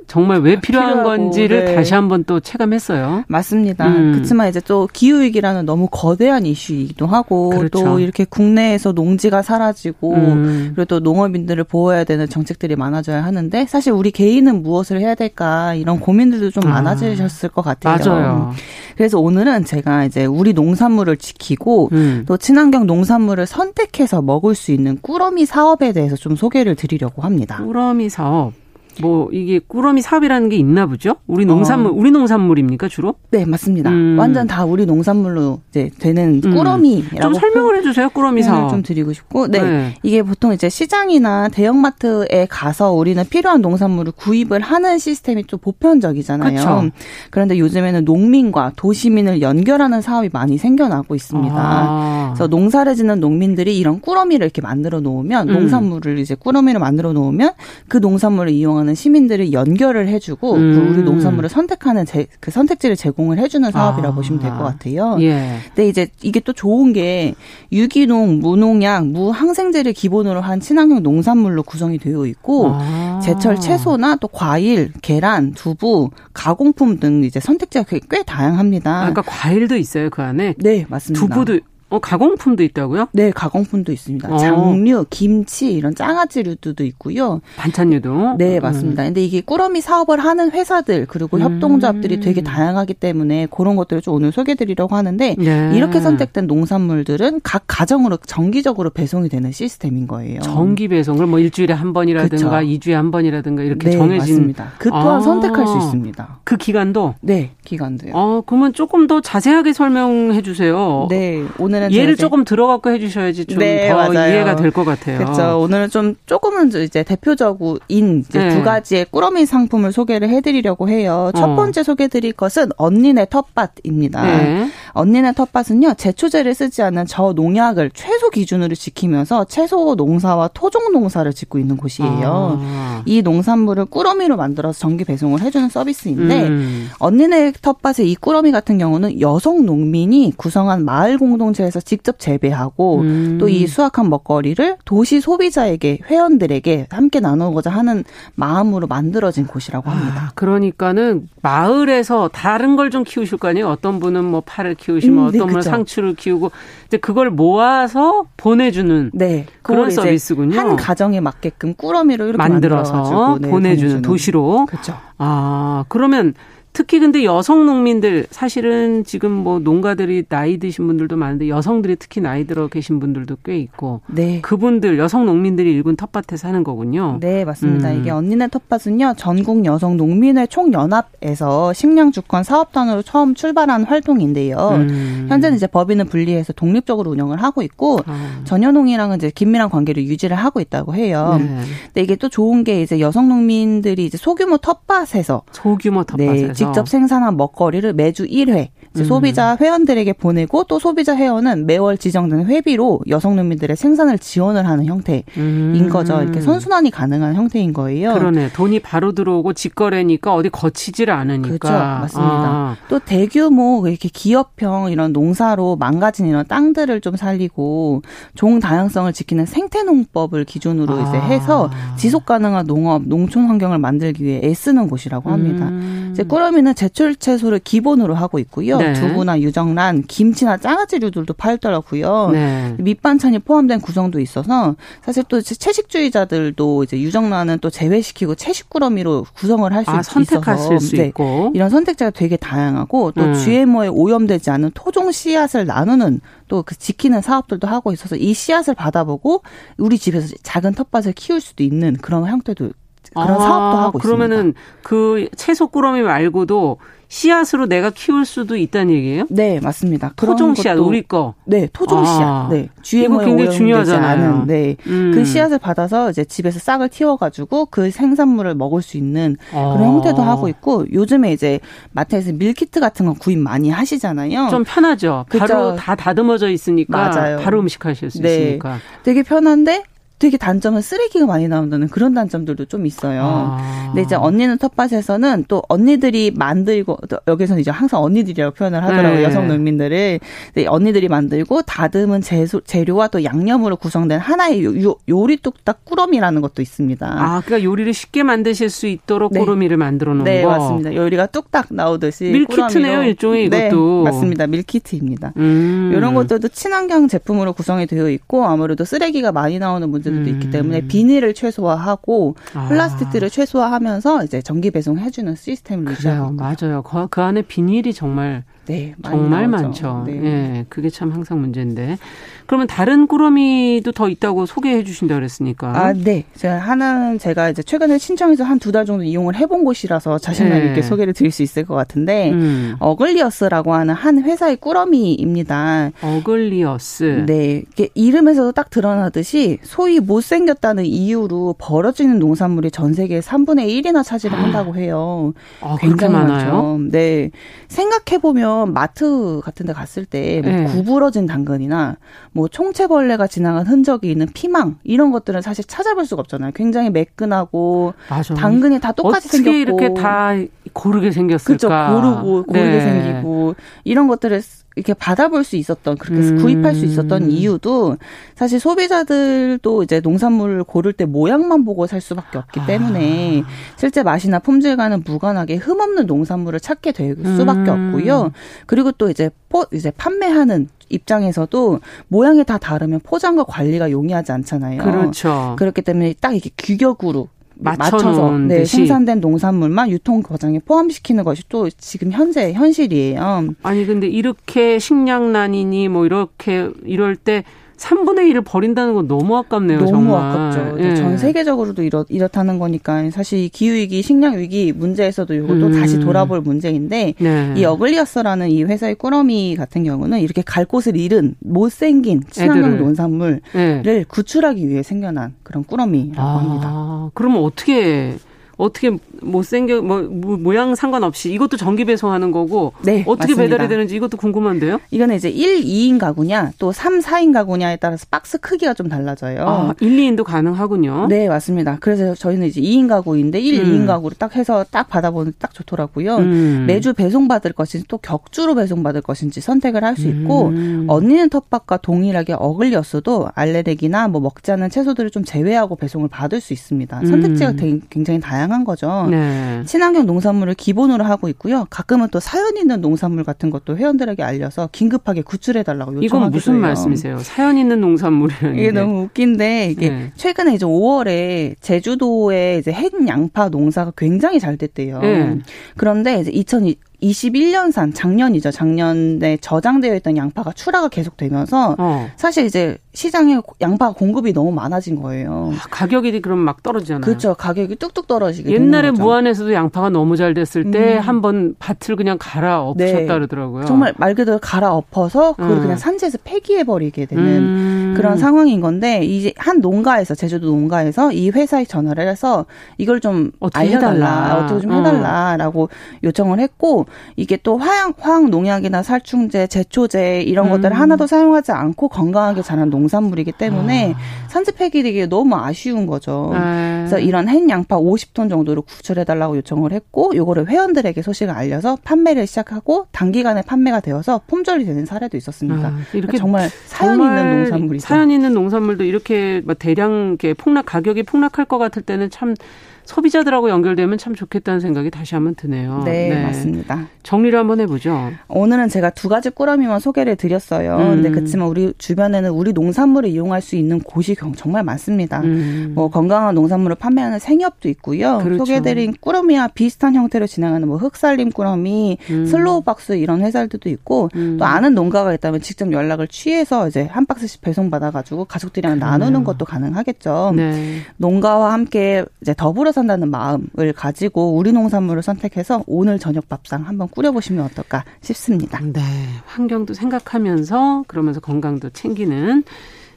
정말 왜 필요한 필요하고, 건지를 네. 다시 한번 또 체감했어요. 맞습니다. 음. 그렇지만 이제 또 기후 위기라는 너무 거대한 이슈이기도 하고 그렇죠. 또 이렇게 국내에서 농지가 사라지고 음. 그리고 또 농업인들을 보호해야 되는 정책들이 많아져야 하는데 사실 우리 개인은 무엇을 해야 될까 이런 고민들도 좀 아. 많아지셨을 것 같아요. 맞아요. 그래서 오늘은 제가 이제 우리 농산물을 지키고 음. 또 친환경 농산물을 선택해서 먹을 수 있는 꾸러미 사업에 대해서 좀 소개를 드리려고 합니다. 꾸러미 사업. 뭐 이게 꾸러미 사업이라는 게 있나 보죠? 우리 농산물, 어. 우리 농산물입니까 주로? 네 맞습니다. 음. 완전 다 우리 농산물로 이제 되는 음. 꾸러미라고 좀 설명을 해주세요. 꾸러미 사업 좀 드리고 싶고, 네. 네. 이게 보통 이제 시장이나 대형마트에 가서 우리는 필요한 농산물을 구입을 하는 시스템이 좀 보편적이잖아요. 그쵸. 그런데 요즘에는 농민과 도시민을 연결하는 사업이 많이 생겨나고 있습니다. 아. 그래서 농사를 짓는 농민들이 이런 꾸러미를 이렇게 만들어 놓으면 음. 농산물을 이제 꾸러미를 만들어 놓으면 그 농산물을 이용하 는 이용하는 시민들을 연결을 해주고 음. 우리 농산물을 선택하는 제, 그 선택지를 제공을 해주는 사업이라 고 아. 보시면 될 것 같아요. 예. 근데 이제 이게 또 좋은 게 유기농, 무농약, 무항생제를 기본으로 한 친환경 농산물로 구성이 되어 있고 아. 제철 채소나 또 과일, 계란, 두부, 가공품 등 이제 선택지가 꽤, 꽤 다양합니다. 아, 그러니까 과일도 있어요 그 안에. 네 맞습니다. 두부도 어, 가공품도 있다고요? 네, 가공품도 있습니다. 어. 장류, 김치 이런 장아찌류도 있고요. 반찬류도? 네, 맞습니다. 음. 근데 이게 꾸러미 사업을 하는 회사들 그리고 협동조합들이 음. 되게 다양하기 때문에 그런 것들을 좀 오늘 소개드리려고 하는데 네. 이렇게 선택된 농산물들은 각 가정으로 정기적으로 배송이 되는 시스템인 거예요. 정기 배송을 뭐 일주일에 한 번이라든가 그쵸. 2주에 한 번이라든가 이렇게 네, 정해진 맞습니다. 그 또한 아. 선택할 수 있습니다. 그 기간도? 네, 기간도요. 어, 그러면 조금 더 자세하게 설명해 주세요. 네, 오늘 은 예를 조금 들어갖고 해주셔야지 좀더 네, 이해가 될 것 같아요. 그렇죠. 오늘은 좀 조금은 이제 대표적인 이제 네. 두 가지의 꾸러미 상품을 소개를 해드리려고 해요. 첫 어. 번째 소개드릴 것은 언니네 텃밭입니다. 네. 언니네 텃밭은요 제초제를 쓰지 않는 저농약을 최소 기준으로 지키면서 채소 농사와 토종 농사를 짓고 있는 곳이에요. 아. 이 농산물을 꾸러미로 만들어서 정기 배송을 해주는 서비스인데 음. 언니네 텃밭의 이 꾸러미 같은 경우는 여성 농민이 구성한 마을 공동체에서 직접 재배하고 음. 또이 수확한 먹거리를 도시 소비자에게 회원들에게 함께 나누고자 하는 마음으로 만들어진 곳이라고 합니다. 아, 그러니까는 마을에서 다른 걸 좀 키우실 거 아니에요? 어떤 분은 뭐 파를 키우시면 음, 네, 어떤 분은 상추를 키우고 이제 그걸 모아서 보내주는 네, 그런 서비스군요. 한 가정에 맞게끔 꾸러미로 이렇게 만들어서 네, 보내주는 도시로. 그렇죠. 아 그러면 특히 근데 여성 농민들 사실은 지금 뭐 농가들이 나이 드신 분들도 많은데 여성들이 특히 나이 들어 계신 분들도 꽤 있고 네. 그분들 여성 농민들이 일군 텃밭에 사는 거군요. 네, 맞습니다. 음. 이게 언니네 텃밭은요. 전국 여성 농민회 총연합에서 식량 주권 사업단으로 처음 출발한 활동인데요. 음. 현재는 이제 법인을 분리해서 독립적으로 운영을 하고 있고 아. 전현농이랑은 이제 긴밀한 관계를 유지를 하고 있다고 해요. 네. 근데 이게 또 좋은 게 이제 여성 농민들이 이제 소규모 텃밭에서 소규모 텃밭에서 네, 직접 생산한 먹거리를 매주 1회 음. 소비자 회원들에게 보내고 또 소비자 회원은 매월 지정된 회비로 여성 농민들의 생산을 지원을 하는 형태인 음. 거죠. 이렇게 선순환이 가능한 형태인 거예요. 그러네. 돈이 바로 들어오고 직거래니까 어디 거치지를 않으니까. 그렇죠. 맞습니다. 아. 또 대규모 이렇게 기업형 이런 농사로 망가진 이런 땅들을 좀 살리고 종 다양성을 지키는 생태농법을 기준으로 아. 이제 해서 지속 가능한 농업, 농촌 환경을 만들기 위해 애쓰는 곳이라고 합니다. 음. 이제 꾸러미는 제철 채소를 기본으로 하고 있고요. 네. 두부나 유정란, 김치나 장아찌류들도 팔더라고요. 네. 밑반찬이 포함된 구성도 있어서 사실 또 채식주의자들도 이제 유정란은 또 제외시키고 채식꾸러미로 구성을 할수 아, 선택하실 수 네. 있고 이런 선택자가 되게 다양하고 또 음. GMO에 오염되지 않은 토종 씨앗을 나누는 또그 지키는 사업들도 하고 있어서 이 씨앗을 받아보고 우리 집에서 작은 텃밭을 키울 수도 있는 그런 형태도 그런 아, 사업도 하고 그러면은 있습니다. 그 채소 꾸러미 말고도 씨앗으로 내가 키울 수도 있다는 얘기예요? 네, 맞습니다. 토종 씨앗 우리 거. 네, 토종 아, 씨앗. 네. GMO에 굉장히 중요하잖아요. 않은, 네. 음. 그 씨앗을 받아서 이제 집에서 싹을 틔워 가지고 그 생산물을 먹을 수 있는 그런 아. 형태도 하고 있고 요즘에 이제 마트에서 밀키트 같은 거 구입 많이 하시잖아요. 좀 편하죠. 그쵸? 바로 다 다듬어져 있으니까 맞아요. 바로 음식 하실 수 네. 있으니까. 되게 편한데 되게 단점은 쓰레기가 많이 나온다는 그런 단점들도 좀 있어요. 아. 근데 이제 언니는 텃밭에서는 또 언니들이 만들고 여기서는 이제 항상 언니들이라고 표현을 하더라고요. 네. 여성 농민들을. 언니들이 만들고 다듬은 재소, 재료와 또 양념으로 구성된 하나의 요, 요 리 뚝딱 꾸러미라는 것도 있습니다. 아, 그러니까 요리를 쉽게 만드실 수 있도록 네. 꾸러미를 만들어 놓은 네, 거. 네, 맞습니다. 요리가 뚝딱 나오듯이 밀키트네요, 일종의 네, 이것도. 맞습니다. 밀키트입니다. 음. 이런 것들도 친환경 제품으로 구성이 되어 있고 아무래도 쓰레기가 많이 나오는 문제 도 음. 있기 때문에 비닐을 최소화하고 아. 플라스틱들을 최소화하면서 이제 전기 배송해주는 시스템을 유지하고 맞아요. 그, 그 안에 비닐이 정말 네, 정말 나오죠. 많죠. 네. 네. 그게 참 항상 문제인데. 그러면 다른 꾸러미도 더 있다고 소개해 주신다 그랬으니까. 아, 네. 제가 하나는 제가 이제 최근에 신청해서 한 두 달 정도 이용을 해본 곳이라서 자신감 네. 있게 소개를 드릴 수 있을 것 같은데, 음. 어글리어스라고 하는 한 회사의 꾸러미입니다. 어글리어스. 네. 이게 이름에서도 딱 드러나듯이 소위 못생겼다는 이유로 벌어지는 농산물이 전 세계 3분의 1이나 차지를 한다고 해요. 아, 굉장히 많아요. 많죠. 네. 생각해보면 보면 마트 같은 데 갔을 때뭐 네. 구부러진 당근이나 뭐 총체벌레가 지나간 흔적이 있는 피망 이런 것들은 사실 찾아볼 수가 없잖아요. 굉장히 매끈하고 맞아. 당근이 다 똑같이 어떻게 생겼고 이렇게 다 고르게 생겼을까? 그렇죠. 고르고 고르게 네. 생기고 이런 것들을 이렇게 받아볼 수 있었던 그렇게 음. 구입할 수 있었던 이유도 사실 소비자들도 이제 농산물을 고를 때 모양만 보고 살 수밖에 없기 아. 때문에 실제 맛이나 품질과는 무관하게 흠없는 농산물을 찾게 될 수밖에 음. 없고요. 그리고 또 이제 포 이제 판매하는 입장에서도 모양이 다 다르면 포장과 관리가 용이하지 않잖아요. 그렇죠. 그렇기 때문에 딱 이렇게 규격으로 맞춰서 네, 생산된 농산물만 유통 과정에 포함시키는 것이 또 지금 현재 현실이에요. 아니 근데 이렇게 식량난이니 뭐 이렇게 이럴 때 3분의 1을 버린다는 건 너무 아깝네요. 너무 정말. 아깝죠. 예. 전 세계적으로도 이렇, 이렇다는 거니까 사실 이 기후위기, 식량위기 문제에서도 이것도 음. 다시 돌아볼 문제인데 네. 이 어글리어스라는 이 회사의 꾸러미 같은 경우는 이렇게 갈 곳을 잃은 못생긴 친환경. 농산물을 네. 구출하기 위해 생겨난 그런 꾸러미라고 아, 합니다. 그러면 어떻게 어떻게 못생겨 뭐 모양 상관없이 이것도 전기 배송하는 거고 네, 어떻게 맞습니다. 배달이 되는지 이것도 궁금한데요. 이거는 이제 1, 2인 가구냐 또 3, 4인 가구냐에 따라서 박스 크기가 좀 달라져요. 아, 1, 2인도 가능하군요. 네, 맞습니다. 그래서 저희는 이제 2인 가구인데 1, 음. 2인 가구로 딱 해서 딱 받아보는 딱 좋더라고요. 음. 매주 배송받을 것인지 또 격주로 배송받을 것인지 선택을 할 수 있고 음. 언니는 텃밭과 동일하게 어글렸어도 알레르기나 뭐 먹지 않는 채소들을 좀 제외하고 배송을 받을 수 있습니다. 선택지가 음. 굉장히 다양 한 거죠. 네. 친환경 농산물을 기본으로 하고 있고요. 가끔은 또 사연 있는 농산물 같은 것도 회원들에게 알려서 긴급하게 구출해 달라고 요청하기도 이건 무슨 해요. 말씀이세요? 사연 있는 농산물이라는 이게 너무 웃긴데 이게 네. 최근에 이제 5월에 제주도에 이제 햇 양파 농사가 굉장히 잘 됐대요. 네. 그런데 이제 2000 21년산 작년이죠. 작년에 저장되어 있던 양파가 출하가 계속되면서 어. 사실 이제 시장에 양파 공급이 너무 많아진 거예요. 아, 가격이 그럼 막 떨어지잖아요. 그렇죠. 가격이 뚝뚝 떨어지게 옛날에 무안에서도 양파가 너무 잘 됐을 때 음. 한번 밭을 그냥 갈아 엎으셨다 네. 그러더라고요. 정말 말 그대로 갈아 엎어서 그걸 음. 그냥 산지에서 폐기해 버리게 되는 음. 그런 상황인 건데 이제 한 농가에서 제주도 농가에서 이 회사에 전화를 해서 이걸 좀 알려달라, 해달라. 어떻게 좀 해달라라고 요청을 했고 이게 또 화학 화학 농약이나 살충제, 제초제 이런 것들을 음. 하나도 사용하지 않고 건강하게 자란 농 농산물이기 때문에 아. 산지 폐기되기 너무 아쉬운 거죠. 아. 그래서 이런 햇 양파 50톤 정도를 구출해달라고 요청을 했고 요거를 회원들에게 소식을 알려서 판매를 시작하고 단기간에 판매가 되어서 품절이 되는 사례도 있었습니다. 아, 이렇게 그러니까 정말 사연 정말 있는 농산물이죠. 사연 있는 농산물도 이렇게 대량 폭락 가격이 폭락할 것 같을 때는 참 소비자들하고 연결되면 참 좋겠다는 생각이 다시 한번 드네요. 네, 네. 맞습니다. 정리를 한번 해보죠. 오늘은 제가 두 가지 꾸러미만 소개를 드렸어요. 음. 근데 그렇지만 우리 주변에는 우리 농산물을 이용할 수 있는 곳이 정말 많습니다. 음. 뭐 건강한 농산물을 판매하는 생협도 있고요. 그렇죠. 소개해드린 꾸러미와 비슷한 형태로 진행하는 뭐 흙살림 꾸러미, 음. 슬로우 박스 이런 회사들도 있고 음. 또 아는 농가가 있다면 직접 연락을 취해서 이제 한 박스씩 배송 받아가지고 가족들이랑 나누는 것도 가능하겠죠. 네. 농가와 함께 이제 더불어 산다는 마음을 가지고 우리 농산물을 선택해서 오늘 저녁 밥상 한번 꾸려보시면 어떨까 싶습니다. 네. 환경도 생각하면서 그러면서 건강도 챙기는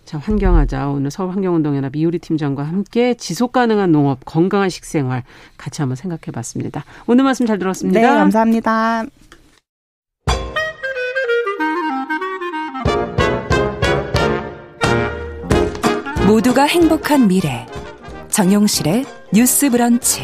자, 환경하자. 오늘 서울환경운동연합 이우리 팀장과 함께 지속 가능한 농업, 건강한 식생활 같이 한번 생각해 봤습니다. 오늘 말씀 잘 들었습니다. 네, 감사합니다. 모두가 행복한 미래. 정용실의 뉴스 브런치.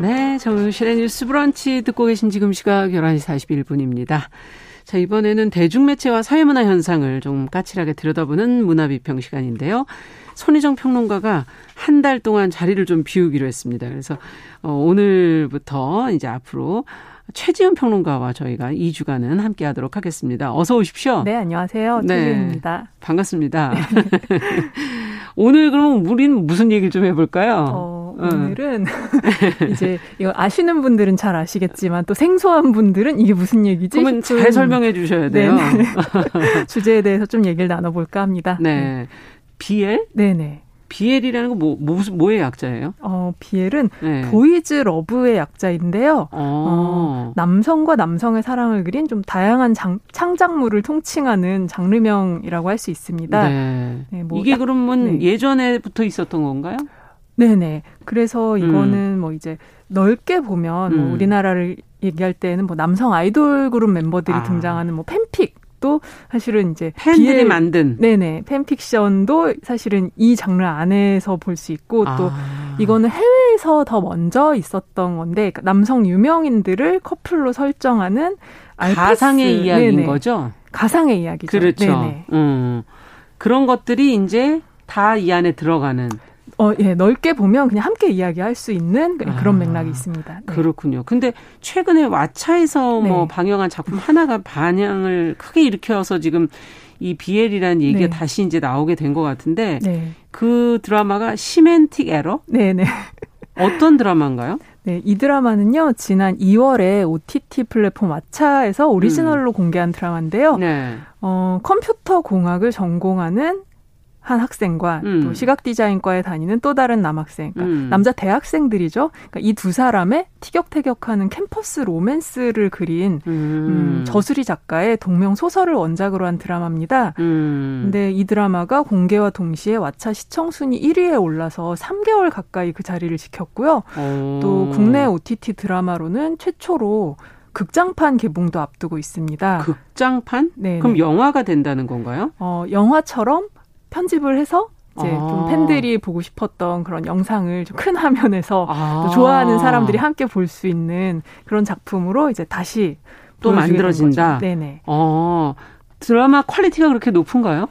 네, 정용실의 뉴스 브런치 듣고 계신 지금 시각 11시 41분입니다. 자, 이번에는 대중매체와 사회문화 현상을 좀 까칠하게 들여다보는 문화비평 시간인데요. 손희정 평론가가 한 달 동안 자리를 좀 비우기로 했습니다. 그래서 어, 오늘부터 이제 앞으로 최지은 평론가와 저희가 2주간은 함께 하도록 하겠습니다. 어서 오십시오. 네, 안녕하세요. 네, 최지은입니다. 반갑습니다. 오늘 그럼 우리는 무슨 얘기를 좀 해볼까요? 어, 오늘은 이제 이거 아시는 분들은 잘 아시겠지만 또 생소한 분들은 이게 무슨 얘기지? 그러면 잘 설명해 주셔야 돼요. 주제에 대해서 좀 얘기를 나눠볼까 합니다. 네. BL? 네네. 비엘이라는 건 뭐, 뭐, 뭐의 약자예요? 어, 비엘은 네. 보이즈 러브의 약자인데요. 어. 어, 남성과 남성의 사랑을 그린 좀 다양한 장, 창작물을 통칭하는 장르명이라고 할 수 있습니다. 네. 네, 뭐 이게 그러면 네. 예전에부터 있었던 건가요? 네네. 그래서 이거는 음. 뭐 이제 넓게 보면 뭐 음. 뭐 우리나라를 얘기할 때는 뭐 남성 아이돌 그룹 멤버들이 아. 등장하는 뭐 팬픽 또 사실은 이제 팬들이 비엘, 만든 네네 팬픽션도 사실은 이 장르 안에서 볼 수 있고 아. 또 이거는 해외에서 더 먼저 있었던 건데 그러니까 남성 유명인들을 커플로 설정하는 가상의 이야기인 네네. 거죠. 가상의 이야기죠. 그렇죠. 네네. 음. 그런 것들이 이제 다 이 안에 들어가는. 어, 예, 넓게 보면 그냥 함께 이야기할 수 있는 그런 아, 맥락이 있습니다. 네. 그렇군요. 근데 최근에 왓챠에서 네. 뭐 방영한 작품 하나가 반향을 크게 일으켜서 지금 이 BL이라는 얘기가 네. 다시 이제 나오게 된 것 같은데 네. 그 드라마가 Semantic Error? 네네. 어떤 드라마인가요? 네, 이 드라마는요, 지난 2월에 OTT 플랫폼 왓챠에서 오리지널로 음. 공개한 드라마인데요. 네. 어, 컴퓨터 공학을 전공하는 한 학생과 음. 또 시각 디자인과에 다니는 또 다른 남학생, 그러니까 음. 남자 대학생들이죠. 그러니까 이 두 사람의 티격태격하는 캠퍼스 로맨스를 그린 음. 음. 저수리 작가의 동명 소설을 원작으로 한 드라마입니다. 음. 근데 이 드라마가 공개와 동시에 왓챠 시청 순위 1위에 올라서 3개월 가까이 그 자리를 지켰고요. 오. 또 국내 OTT 드라마로는 최초로 극장판 개봉도 앞두고 있습니다. 극장판? 네. 그럼 영화가 된다는 건가요? 어, 영화처럼 편집을 해서 이제 아. 좀 팬들이 보고 싶었던 그런 영상을 좀 큰 화면에서 아. 좋아하는 사람들이 함께 볼 수 있는 그런 작품으로 이제 다시 또 만들어진다. 네네. 어, 드라마 quality가 그렇게 높은가요?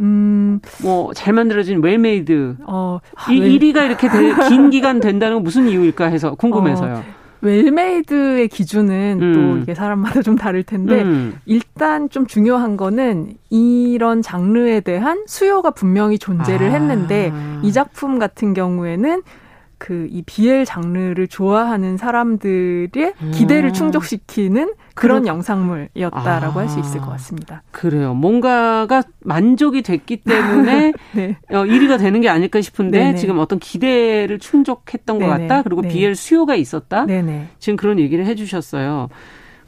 음, 뭐, 잘 만들어진 well-made. 어, 아, 이, well... 1위가 이렇게 되, 긴 기간 된다는 건 무슨 이유일까 해서 궁금해서요. 어, well-made의 기준은 음. 또 이게 사람마다 좀 다를 텐데 음. 일단 좀 중요한 거는 이런 장르에 대한 수요가 분명히 존재를 아. 했는데 이 작품 같은 경우에는 그 이 BL 장르를 좋아하는 사람들의 기대를 음. 충족시키는 그런 영상물이었다라고 아, 할수 있을 것 같습니다. 그래요. 뭔가가 만족이 됐기 때문에 네. 어, 1위가 되는 게 아닐까 싶은데 네네. 지금 어떤 기대를 충족했던 네네. 것 같다. 그리고 네. BL 수요가 있었다. 네네. 지금 그런 얘기를 해주셨어요.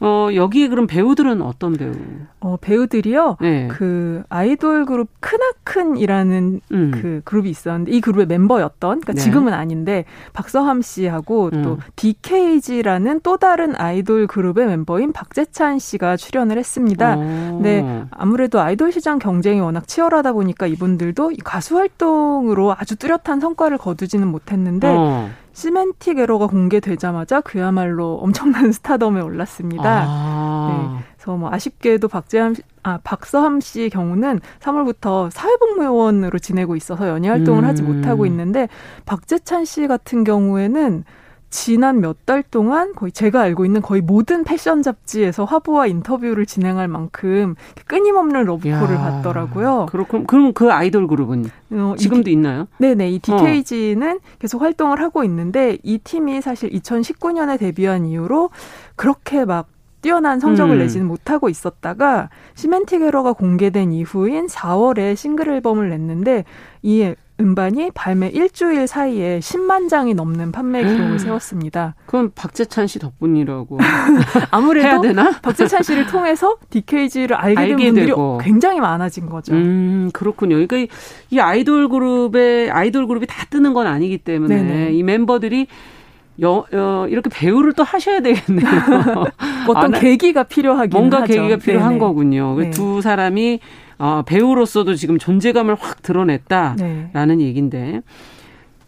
어, 여기에 그럼 배우들은 어떤 배우? 어, 배우들이요. 네. 그 아이돌 그룹 크나큰이라는 음. 그 그룹이 있었는데 이 그룹의 member였던 그러니까 네. 지금은 아닌데 박서함 씨하고 음. 또 DKZ라는 또 다른 아이돌 그룹의 멤버인 박재찬 씨가 출연을 했습니다. 오. 근데 아무래도 아이돌 시장 경쟁이 워낙 치열하다 보니까 이분들도 가수 활동으로 아주 뚜렷한 성과를 거두지는 못했는데 어. 시멘틱 에러가 공개되자마자 그야말로 엄청난 스타덤에 올랐습니다. 아. 네. 그래서 뭐 아쉽게도 박재함 아 박서함 씨 경우는 3월부터 사회복무요원으로 지내고 있어서 연예 활동을 음. 하지 못하고 있는데 박재찬 씨 같은 경우에는 지난 몇 달 동안 거의 제가 알고 있는 거의 모든 패션 잡지에서 화보와 인터뷰를 진행할 만큼 끊임없는 러브콜을 받더라고요. 그렇군. 그럼 그 아이돌 그룹은 어, 지금도 이, 있나요? 네네. 이 DKZ는 어. 계속 활동을 하고 있는데 이 팀이 사실 2019년에 데뷔한 이후로 그렇게 막 뛰어난 성적을 음. 내지는 못하고 있었다가 시멘틱 에러가 공개된 이후인 4월에 싱글 앨범을 냈는데 이 음반이 발매 일주일 사이에 10만 장이 넘는 판매 기록을 세웠습니다. 그건 박재찬 씨 덕분이라고. 아무래도 해야 되나? 박재찬 씨를 통해서 DKG를 알게, 알게 된 분들이 되고. 굉장히 많아진 거죠. 음, 그렇군요. 그러니까 이 아이돌 그룹의 아이돌 그룹이 다 뜨는 건 아니기 때문에 네네. 이 멤버들이 여, 어, 이렇게 배우를 또 하셔야 되겠네요. 어떤 아, 계기가 필요하긴 뭔가 하죠. 계기가 필요한 네네. 거군요. 네. 두 사람이 어, 배우로서도 지금 존재감을 확 드러냈다라는 네. 얘기인데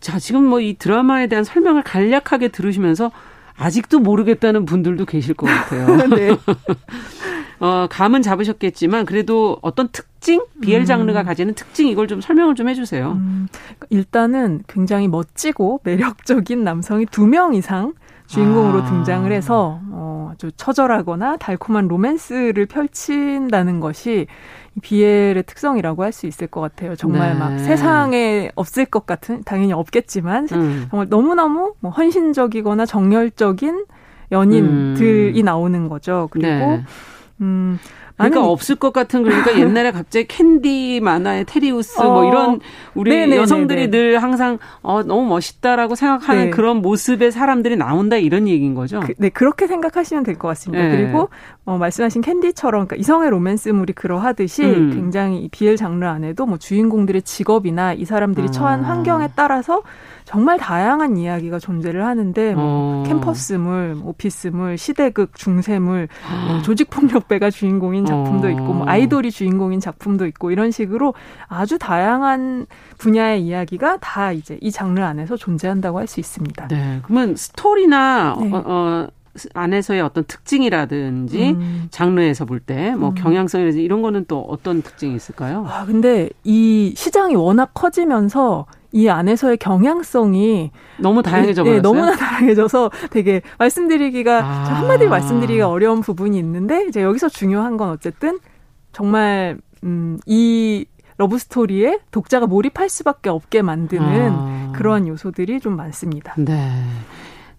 자 지금 뭐 이 드라마에 대한 설명을 간략하게 들으시면서 아직도 모르겠다는 분들도 계실 것 같아요. 네. 어, 감은 잡으셨겠지만 그래도 어떤 특징, BL 음. 장르가 가지는 특징 이걸 좀 설명을 좀 해주세요. 음, 일단은 굉장히 멋지고 매력적인 남성이 두 명 이상 주인공으로 아. 등장을 해서 어, 아주 처절하거나 달콤한 로맨스를 펼친다는 것이 비엘의 특성이라고 할 수 있을 것 같아요. 정말 네. 막 세상에 없을 것 같은 당연히 없겠지만 음. 정말 너무너무 뭐 헌신적이거나 정열적인 연인들이 음. 나오는 거죠. 그리고 네. 음 그러니까 아니, 없을 것 같은 그러니까 옛날에 갑자기 캔디 만화의 테리우스 뭐 어, 뭐 이런 우리 네네네네. 여성들이 늘 항상 어 너무 멋있다라고 생각하는 네. 그런 모습의 사람들이 나온다 이런 얘기인 거죠. 그, 네 그렇게 생각하시면 될 것 같습니다. 네. 그리고 어, 말씀하신 캔디처럼 그러니까 이성의 로맨스물이 그러하듯이 음. 굉장히 이 BL 장르 안에도 뭐 주인공들의 직업이나 이 사람들이 아. 처한 환경에 따라서 정말 다양한 이야기가 존재를 하는데 뭐 어. 캠퍼스물, 오피스물, 시대극, 중세물, 뭐 조직폭력배가 주인공인 작품도 있고 뭐 어. 아이돌이 주인공인 작품도 있고 이런 식으로 아주 다양한 분야의 이야기가 다 이제 이 장르 안에서 존재한다고 할 수 있습니다. 네. 그러면 스토리나 네. 어, 어 안에서의 어떤 특징이라든지 음. 장르에서 볼 때 뭐 음. 경향성이라든지 이런 거는 또 어떤 특징이 있을까요? 아 근데 이 시장이 워낙 커지면서 이 안에서의 경향성이 너무 다양해져 버렸어요. 네, 너무나 다양해져서 되게 말씀드리기가 아. 한마디로 말씀드리기가 어려운 부분이 있는데 이제 여기서 중요한 건 어쨌든 정말 음, 이 러브 스토리에 독자가 몰입할 수밖에 없게 만드는 아. 그러한 요소들이 좀 많습니다. 네.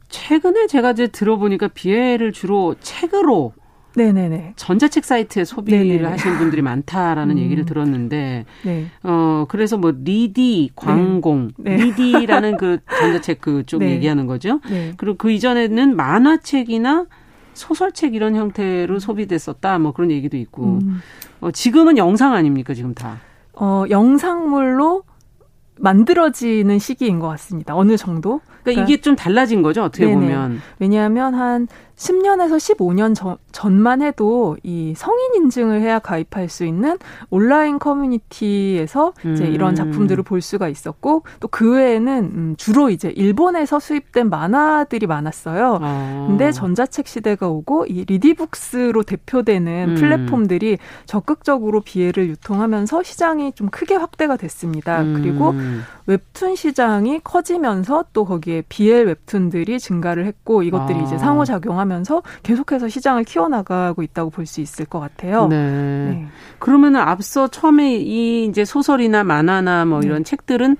최근에 제가 이제 들어보니까 비애를 주로 책으로 네네네. 전자책 사이트에 소비를 네네네. 하시는 분들이 많다라는 음. 얘기를 들었는데, 네. 어, 그래서 뭐, 리디, 광공, 네. 네. 리디라는 그 전자책 그쪽 네. 얘기하는 거죠. 네. 그리고 그 이전에는 만화책이나 소설책 이런 형태로 소비됐었다, 뭐 그런 얘기도 있고, 음. 어, 지금은 영상 아닙니까, 지금 다? 어, 영상물로 만들어지는 시기인 것 같습니다. 어느 정도. 그러니까, 그러니까 이게 좀 달라진 거죠, 어떻게 네네. 보면. 왜냐하면 한 10년에서 15년 전, 전만 해도 이 성인 인증을 해야 가입할 수 있는 온라인 커뮤니티에서 이제 음. 이런 작품들을 볼 수가 있었고 또 그 외에는 음, 주로 이제 일본에서 수입된 만화들이 많았어요. 아. 근데 전자책 시대가 오고 이 리디북스로 대표되는 음. 플랫폼들이 적극적으로 비애를 유통하면서 시장이 좀 크게 확대가 됐습니다. 음. 그리고 웹툰 시장이 커지면서 또 거기에 BL 웹툰들이 증가를 했고 이것들이 아. 이제 상호작용하면서 계속해서 시장을 키워나가고 있다고 볼 수 있을 것 같아요. 네. 네. 그러면은 앞서 처음에 이 이제 소설이나 만화나 뭐 이런 네. 책들은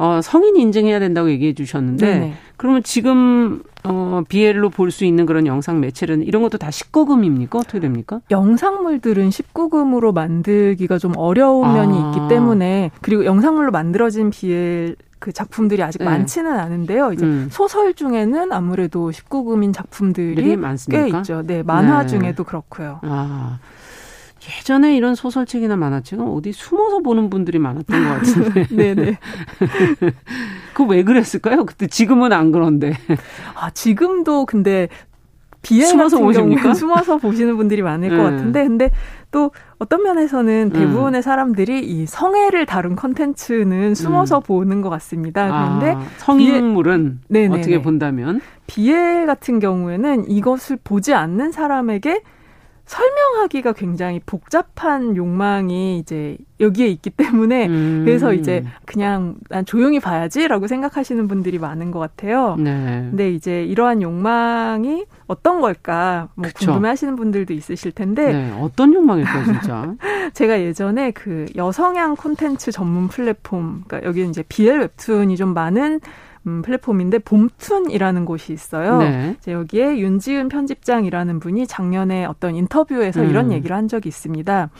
어, 성인 인증해야 된다고 얘기해 주셨는데 네네. 그러면 지금 어, BL로 볼 수 있는 그런 영상 매체는 이런 것도 다 19금입니까? 어떻게 됩니까? 영상물들은 19금으로 만들기가 좀 어려운 아. 면이 있기 때문에 그리고 영상물로 만들어진 BL 그 작품들이 아직 네. 많지는 않은데요. 이제 음. 소설 중에는 아무래도 19금인 작품들이? 꽤 있죠. 네, 만화 네. 중에도 그렇고요. 아. 예전에 이런 소설책이나 만화책은 어디 숨어서 보는 분들이 많았던 것 같은데. 네네. 그 왜 그랬을까요? 그때 지금은 안 그런데. 아 지금도 근데 비엘 숨어서 보십니까? 숨어서 보시는 분들이 많을 네. 것 같은데, 근데 또 어떤 면에서는 대부분의 음. 사람들이 이 성애를 다룬 컨텐츠는 숨어서 음. 보는 것 같습니다. 그런데 아, 성인물은 비엘, 어떻게 본다면 비엘 같은 경우에는 이것을 보지 않는 사람에게 설명하기가 굉장히 복잡한 욕망이 이제 여기에 있기 때문에 음. 그래서 이제 그냥 난 조용히 봐야지라고 생각하시는 분들이 많은 것 같아요. 네. 근데 이제 이러한 욕망이 어떤 걸까 뭐 궁금해하시는 분들도 있으실 텐데 네. 어떤 욕망일까요, 진짜? 제가 예전에 그 여성향 콘텐츠 전문 플랫폼, 그러니까 여기는 이제 BL 웹툰이 좀 많은 음, 플랫폼인데 봄툰이라는 곳이 있어요. 네. 여기에 윤지은 편집장이라는 분이 작년에 어떤 인터뷰에서 음. 이런 얘기를 한 적이 있습니다.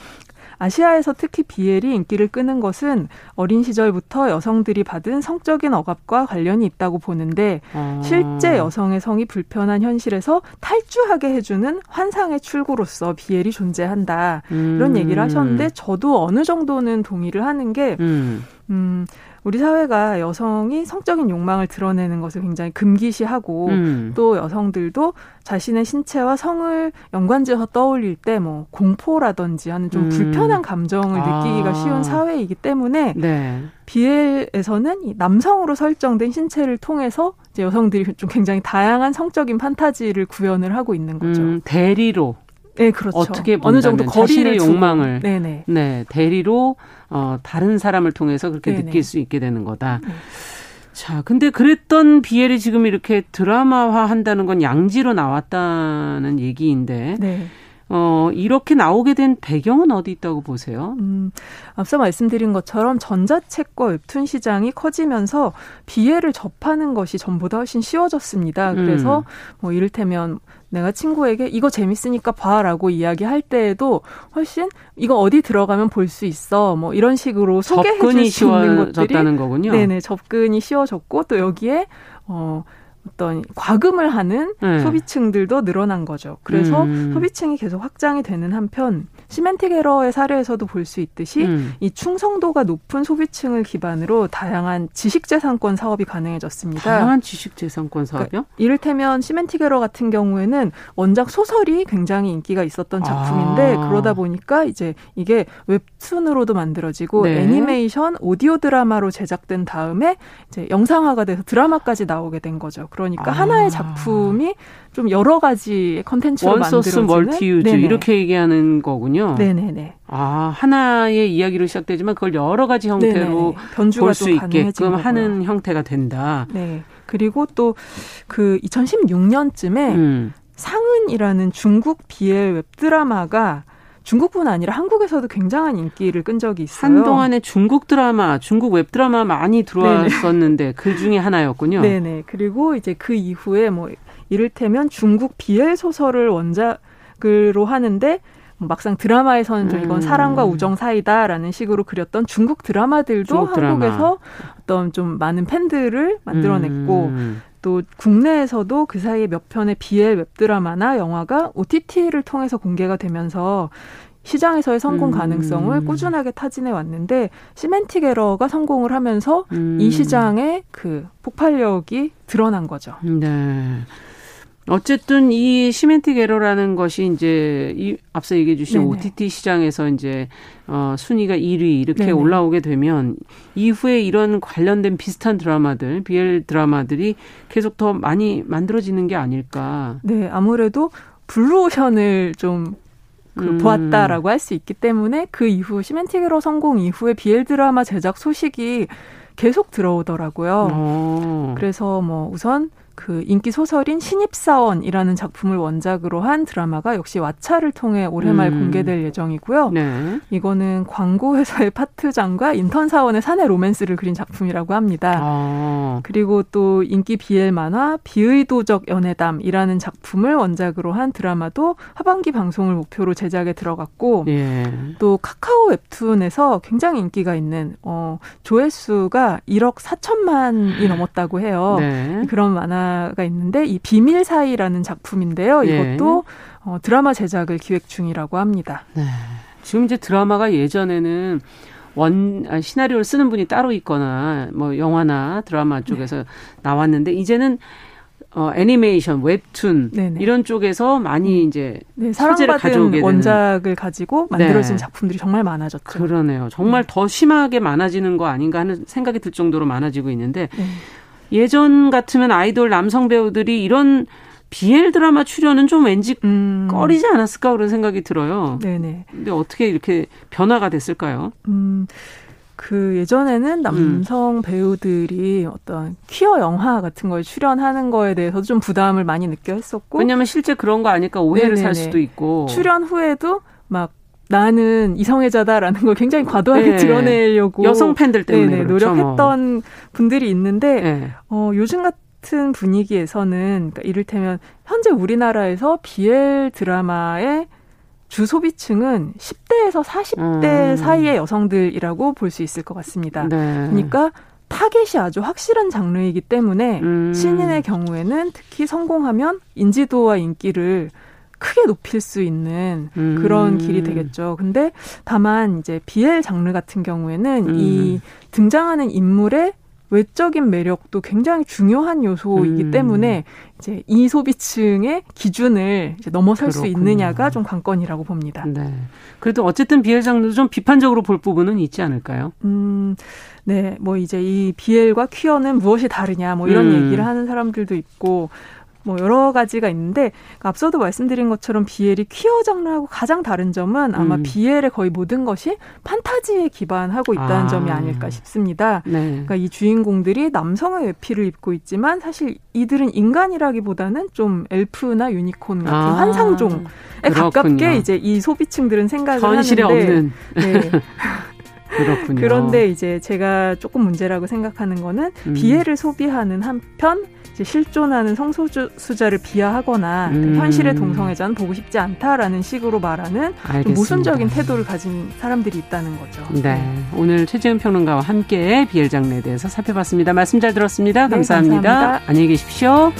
아시아에서 특히 비엘이 인기를 끄는 것은 어린 시절부터 여성들이 받은 성적인 억압과 관련이 있다고 보는데 아. 실제 여성의 성이 불편한 현실에서 탈주하게 해주는 환상의 출구로서 비엘이 존재한다. 음. 이런 얘기를 하셨는데 저도 어느 정도는 동의를 하는 게 음, 음 우리 사회가 여성이 성적인 욕망을 드러내는 것을 굉장히 금기시하고 음. 또 여성들도 자신의 신체와 성을 연관지어서 떠올릴 때 뭐 공포라든지 하는 좀 음. 불편한 감정을 아. 느끼기가 쉬운 사회이기 때문에 네. 비엘에서는 이 남성으로 설정된 신체를 통해서 이제 여성들이 좀 굉장히 다양한 성적인 판타지를 구현을 하고 있는 거죠. 음, 대리로 네, 그렇죠. 어떻게 어느 정도 거리의 욕망을 네네. 네 대리로 어 다른 사람을 통해서 그렇게 네네. 느낄 수 있게 되는 거다. 네. 자, 근데 그랬던 비엘이 지금 이렇게 드라마화 한다는 건 양지로 나왔다는 얘기인데, 네. 어, 이렇게 나오게 된 배경은 어디 있다고 보세요? 음, 앞서 말씀드린 것처럼 전자책과 웹툰 시장이 커지면서 비애를 접하는 것이 전보다 훨씬 쉬워졌습니다. 그래서 음. 뭐 이를테면 내가 친구에게 이거 재밌으니까 봐라고 이야기할 때에도 훨씬 이거 어디 들어가면 볼 수 있어 뭐 이런 식으로 소개해 줄 수 있는 것들인 거군요. 네네 접근이 쉬워졌고 또 여기에 어 어떤 과금을 하는 네. 소비층들도 늘어난 거죠. 그래서 음. 소비층이 계속 확장이 되는 한편 시멘틱 에러의 사례에서도 볼 수 있듯이 음. 이 충성도가 높은 소비층을 기반으로 다양한 지식재산권 사업이 가능해졌습니다. 다양한 지식재산권 사업이요? 그러니까 이를테면 시멘틱 에러 같은 경우에는 원작 소설이 굉장히 인기가 있었던 작품인데 아. 그러다 보니까 이제 이게 웹툰으로도 만들어지고 네. 애니메이션, 오디오 드라마로 제작된 다음에 이제 영상화가 돼서 드라마까지 나오게 된 거죠. 그러니까 아. 하나의 작품이 좀 여러 가지의 컨텐츠로 원소스 멀티유즈 이렇게 얘기하는 거군요. 네네네. 아 하나의 이야기로 시작되지만 그걸 여러 가지 형태로 볼 수 있게끔 하는 형태가 된다. 네. 그리고 또 그 2016년쯤에 음. 상은이라는 중국 BL 웹드라마가 중국뿐 아니라 한국에서도 굉장한 인기를 끈 적이 있어요. 한동안에 중국 드라마, 중국 웹드라마 많이 들어왔었는데 그 중에 하나였군요. 네네. 그리고 이제 그 이후에 뭐 이를테면 중국 BL 소설을 원작으로 하는데 뭐 막상 드라마에서는 좀 이건 사랑과 음. 우정 사이다라는 식으로 그렸던 중국 드라마들도 중국 한국에서 드라마. 어떤 좀 많은 팬들을 만들어냈고 음. 또 국내에서도 그 사이에 몇 편의 BL 웹드라마나 영화가 OTT를 통해서 공개가 되면서 시장에서의 성공 음. 가능성을 음. 꾸준하게 타진해 왔는데 시멘틱 에러가 성공을 하면서 음. 이 시장의 그 폭발력이 드러난 거죠. 네. 어쨌든 이 시멘틱 에러라는 것이 이제 이 앞서 얘기해 주신 네네. OTT 시장에서 이제 어 순위가 1위 이렇게 네네. 올라오게 되면 이후에 이런 관련된 비슷한 드라마들, BL 드라마들이 계속 더 많이 만들어지는 게 아닐까. 네, 아무래도 블루오션을 좀 그 음. 보았다라고 할 수 있기 때문에 그 이후 시멘틱 에러 성공 이후에 BL 드라마 제작 소식이 계속 들어오더라고요. 오. 어. 그래서 뭐 우선 그 인기 소설인 신입사원이라는 작품을 원작으로 한 드라마가 역시 왓챠를 통해 올해 말 음. 공개될 예정이고요. 네. 이거는 광고회사의 파트장과 인턴 사원의 사내 로맨스를 그린 작품이라고 합니다. 아. 그리고 또 인기 BL 만화 비의도적 연애담이라는 작품을 원작으로 한 드라마도 하반기 방송을 목표로 제작에 들어갔고 예. 또 카카오 웹툰에서 굉장히 인기가 있는 어 조회수가 1억 4천만이 넘었다고 해요. 네. 그런 만화 드라마가 있는데 이 비밀 사이라는 작품인데요. 예. 이것도 예. 어, 드라마 제작을 기획 중이라고 합니다. 네. 지금 이제 드라마가 예전에는 원 아, 시나리오를 쓰는 분이 따로 있거나 뭐 영화나 드라마 쪽에서 네. 나왔는데 이제는 어, 애니메이션, 웹툰 네네. 이런 쪽에서 많이 음. 이제 네, 사랑받은 원작을 가지고 만들어진 네. 작품들이 정말 많아졌죠. 그러네요. 정말 네. 더 심하게 많아지는 거 아닌가 하는 생각이 들 정도로 많아지고 있는데 네. 예전 같으면 아이돌 남성 배우들이 이런 BL 드라마 출연은 좀 왠지 음. 꺼리지 않았을까 그런 생각이 들어요. 네네. 근데 어떻게 이렇게 변화가 됐을까요? 음. 그 예전에는 남성 음. 배우들이 어떤 퀴어 영화 같은 거에 출연하는 거에 대해서 좀 부담을 많이 느껴 했었고 왜냐하면 실제 그런 거 아니까 오해를 네네네. 살 수도 있고 출연 후에도 막 나는 이성애자다라는 걸 굉장히 과도하게 네. 드러내려고 여성 팬들 때문에 네네, 그렇죠. 노력했던 뭐. 분들이 있는데 네. 어, 요즘 같은 분위기에서는 그러니까 이를테면 현재 우리나라에서 BL 드라마의 주 소비층은 10대에서 40대 음. 사이의 여성들이라고 볼 수 있을 것 같습니다. 네. 그러니까 타겟이 아주 확실한 장르이기 때문에 음. 신인의 경우에는 특히 성공하면 인지도와 인기를 크게 높일 수 있는 음. 그런 길이 되겠죠. 근데 다만 이제 BL 장르 같은 경우에는 음. 이 등장하는 인물의 외적인 매력도 굉장히 중요한 요소이기 음. 때문에 이제 이 소비층의 기준을 이제 넘어설 그렇군요. 수 있느냐가 좀 관건이라고 봅니다. 네. 그래도 어쨌든 BL 장르도 좀 비판적으로 볼 부분은 있지 않을까요? 음, 네. 뭐 이제 이 BL과 퀴어는 무엇이 다르냐 뭐 이런 음. 얘기를 하는 사람들도 있고 뭐 여러 가지가 있는데 앞서도 말씀드린 것처럼 비엘이 퀴어 장르하고 가장 다른 점은 아마 음. 비엘의 거의 모든 것이 판타지에 기반하고 있다는 아. 점이 아닐까 싶습니다. 네. 그러니까 이 주인공들이 남성의 외피를 입고 있지만 사실 이들은 인간이라기보다는 좀 엘프나 유니콘 같은 아. 환상종에 가깝게 이제 이 소비층들은 생각을 하는데 없는. 네. 그렇군요. 그런데 이제 제가 조금 문제라고 생각하는 거는 음. 비애를 소비하는 한편 실존하는 성소수자를 비하하거나 음. 현실의 동성애자는 보고 싶지 않다라는 식으로 말하는 모순적인 태도를 가진 사람들이 있다는 거죠. 네. 네. 오늘 최재은 평론가와 함께 비엘 장르에 대해서 살펴봤습니다. 말씀 잘 들었습니다. 감사합니다. 네, 감사합니다. 안녕히 계십시오.